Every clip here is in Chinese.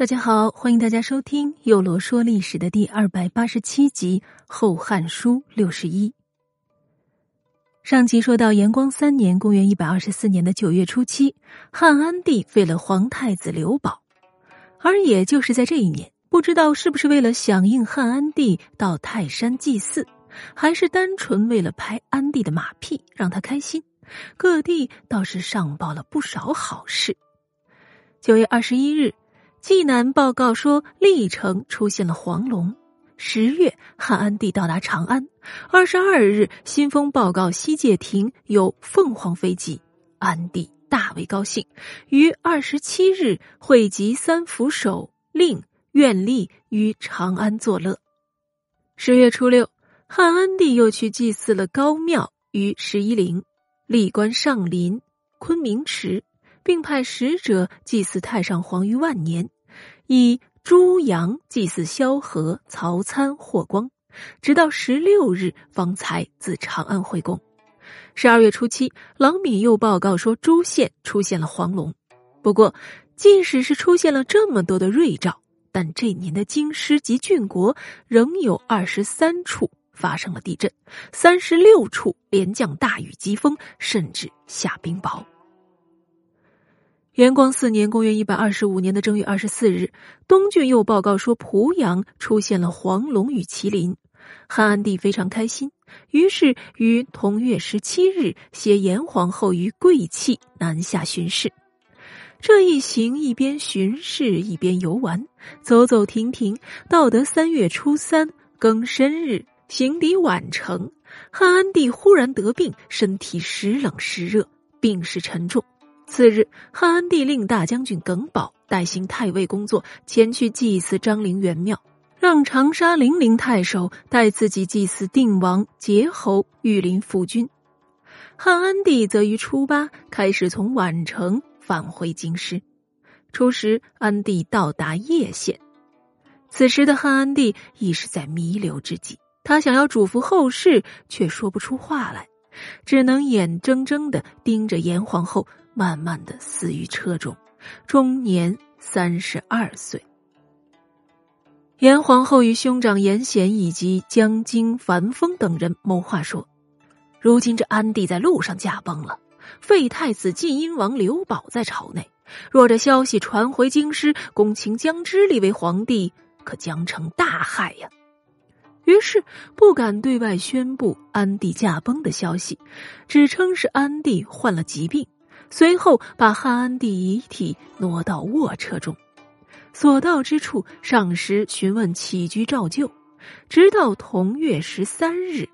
大家好，欢迎大家收听《幼罗说历史》的第二百八十七集《后汉书》六十一。上集说到，延光三年（公元一百二十四年的九月初七），汉安帝废了皇太子刘保，而也就是在这一年，不知道是不是为了响应汉安帝到泰山祭祀，还是单纯为了拍安帝的马屁让他开心，各地倒是上报了不少好事。九月二十一日。济南报告说，历城出现了黄龙。十月，汉安帝到达长安。二十二日，新丰报告西界亭有凤凰飞集，安帝大为高兴。于二十七日，汇集三府守令愿吏于长安作乐。十月初六，汉安帝又去祭祀了高庙于十一陵，历官上林、昆明池。并派使者祭祀太上皇于万年，以朱阳祭祀萧何、曹参、霍光，直到十六日方才自长安回宫。十二月初七，郎敏又报告说，朱县出现了黄龙。不过，即使是出现了这么多的瑞兆，但这年的京师及郡国仍有二十三处发生了地震，三十六处连降大雨、疾风，甚至下冰雹。元光四年（公元一百二十五年的正月二十四日），东郡又报告说，濮阳出现了黄龙与麒麟。汉安帝非常开心，于是于同月十七日携严皇后于贵气南下巡视。这一行一边巡视一边游玩，走走停停，到得三月初三庚申日，行抵宛城。汉安帝忽然得病，身体时冷时热，病势沉重。次日，汉安帝令大将军耿宝代行太尉工作，前去祭祀张陵元庙，让长沙零陵太守代自己祭祀定王、节侯、御林副君。汉安帝则于初八开始从宛城返回京师。初时，安帝到达叶县，此时的汉安帝已是在弥留之际，他想要嘱咐后事，却说不出话来，只能眼睁睁的盯着严皇后。慢慢的死于车中，终年三十二岁。严皇后与兄长严显以及江京樊丰等人谋划说：“如今这安帝在路上驾崩了，废太子晋阴王刘保在朝内。若这消息传回京师，恭请江之立为皇帝，可将成大害呀。”于是不敢对外宣布安帝驾崩的消息，只称是安帝患了疾病。随后把汉安帝遗体挪到卧车中，所到之处，上师询问起居照旧，直到同月十三日，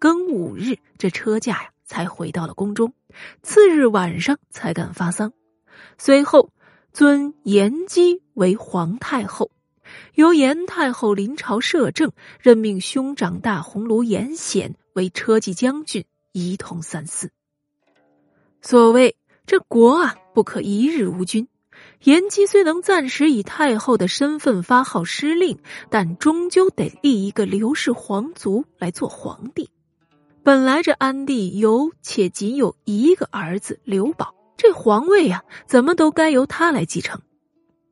庚午日，这车驾呀才回到了宫中。次日晚上才敢发丧。随后尊延姬为皇太后，由延太后临朝摄政，任命兄长大鸿胪延显为车骑将军，一同三司。所谓。这国啊，不可一日无君。延姬虽能暂时以太后的身份发号施令，但终究得立一个刘氏皇族来做皇帝。本来这安帝有且仅有一个儿子刘保，这皇位啊，怎么都该由他来继承。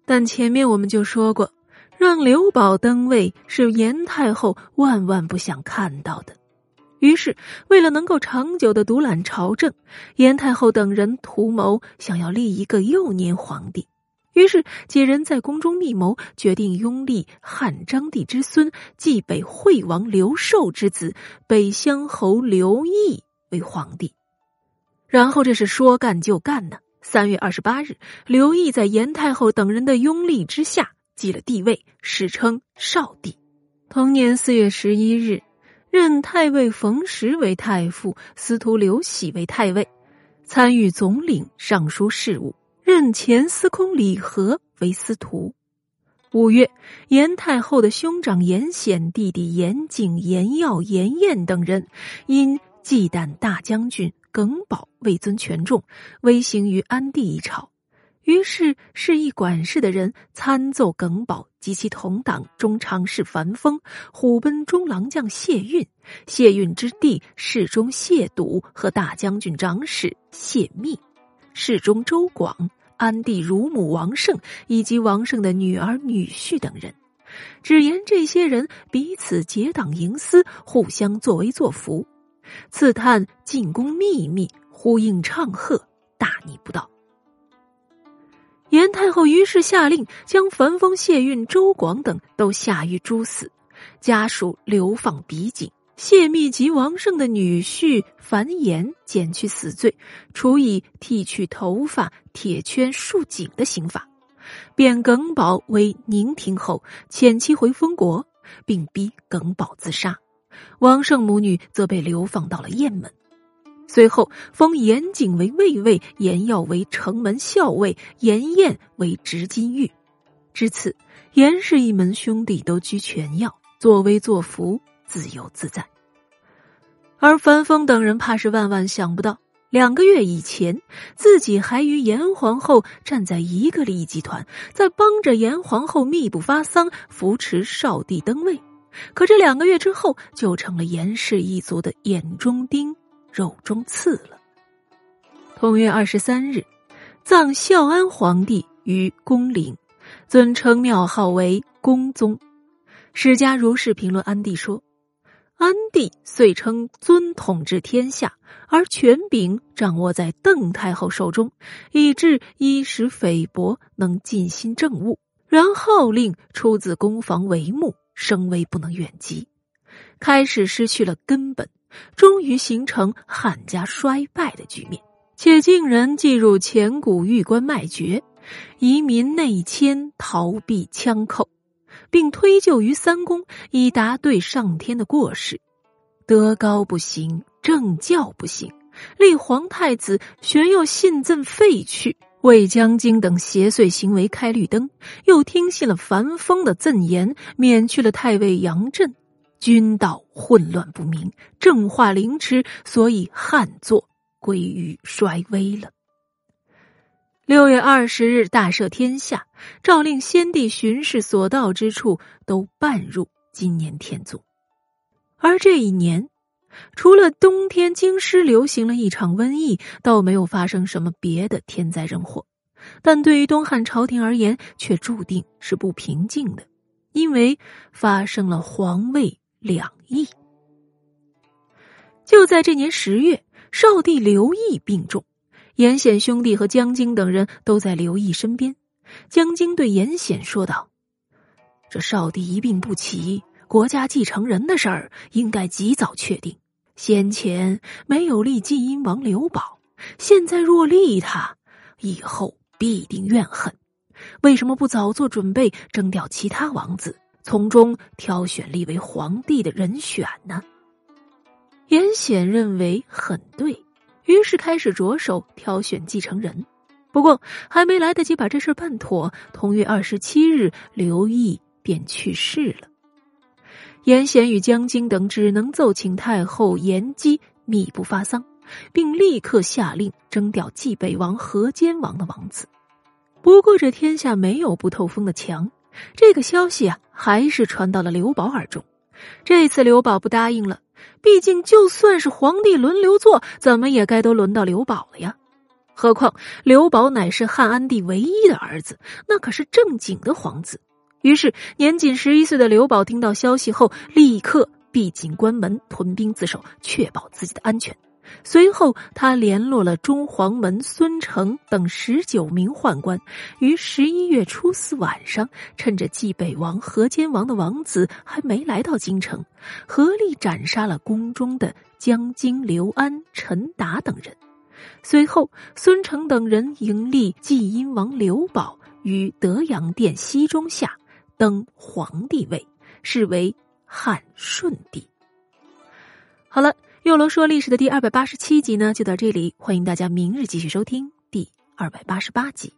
但前面我们就说过，让刘保登位是严太后万万不想看到的。于是，为了能够长久的独揽朝政，严太后等人图谋想要立一个幼年皇帝。于是，几人在宫中密谋，决定拥立汉章帝之孙、冀北惠王刘寿之子北乡侯刘毅为皇帝。然后，这是说干就干呢。三月二十八日，刘毅在严太后等人的拥立之下继了帝位，史称少帝。同年四月十一日。任太尉冯时为太傅，司徒刘喜为太尉，参与总领尚书事务。任前司空李和为司徒。五月，严太后的兄长严显、弟弟严景、严耀、严彦等人，因忌惮大将军耿宝位尊权重，威行于安帝一朝。于是，示意管事的人参奏耿宝及其同党中常侍樊丰、虎贲中郎将谢运、谢运之弟侍中谢笃和大将军长史谢密、侍中周广、安帝乳母王胜以及王胜的女儿、女婿等人，只言这些人彼此结党营私，互相作威作福，刺探进宫秘密，呼应唱和，大逆不道。严太后于是下令将樊丰、谢运、周广等都下狱诛死，家属流放比景。谢密及王胜的女婿樊延减去死罪，处以剃去头发、铁圈束颈的刑罚，贬耿宝为宁亭侯，遣其回封国，并逼耿宝自杀。王胜母女则被流放到了雁门。随后封严景为卫尉，严耀为城门校尉，严彦为执金玉。至此，严氏一门兄弟都居权要，作威作福。自由自在，而樊峰等人怕是万万想不到，两个月以前自己还与严皇后站在一个利益集团，在帮着严皇后密不发丧，扶持少帝登位。可这两个月之后，就成了严氏一族的眼中钉、肉中刺了。同月二十三日，葬孝安皇帝于宫陵，尊称庙号为恭宗。史家如是评论安帝说。安帝遂称尊统治天下，而权柄掌握在邓太后手中，以致衣食菲薄，能尽心政务。然号令出自宫房帷幕，声威不能远及，开始失去了根本，终于形成汉家衰败的局面。且竟人进入前古玉关卖爵，移民内迁，逃避枪寇。并推就于三公，以答对上天的过失。德高不行，政教不行，立皇太子，玄又信赠废去，为将京等邪祟行为开绿灯，又听信了樊丰的赠言，免去了太尉杨震，军道混乱不明，政化凌迟，所以汉作归于衰微了。六月二十日，大赦天下，诏令先帝巡视所到之处都办入今年天祖。而这一年，除了冬天京师流行了一场瘟疫，倒没有发生什么别的天灾人祸。但对于东汉朝廷而言，却注定是不平静的，因为发生了皇位两亿。就在这年十月，少帝刘毅病重。严显兄弟和江京等人都在刘毅身边。江京对严显说道：“这少帝一病不起，国家继承人的事儿应该及早确定。先前没有立晋阴王刘保，现在若立他，以后必定怨恨。为什么不早做准备，征调其他王子，从中挑选立为皇帝的人选呢？”严显认为很对。于是开始着手挑选继承人，不过还没来得及把这事办妥，同月二十七日，刘毅便去世了。严显与江京等只能奏请太后严姬密不发丧，并立刻下令征调冀北王河间王的王子。不过这天下没有不透风的墙，这个消息啊，还是传到了刘宝耳中。这次刘宝不答应了。毕竟，就算是皇帝轮流坐，怎么也该都轮到刘宝了呀。何况刘宝乃是汉安帝唯一的儿子，那可是正经的皇子。于是，年仅十一岁的刘宝听到消息后，立刻闭紧关门，屯兵自守，确保自己的安全。随后，他联络了中黄门孙成等十九名宦官，于十一月初四晚上，趁着冀北王、河间王的王子还没来到京城，合力斩杀了宫中的江津、刘安、陈达等人。随后，孙成等人迎立济阴王刘宝于德阳殿西中下，登皇帝位，是为汉顺帝。好了。六楼说历史的第二百八十七集呢，就到这里。欢迎大家明日继续收听第二百八十八集。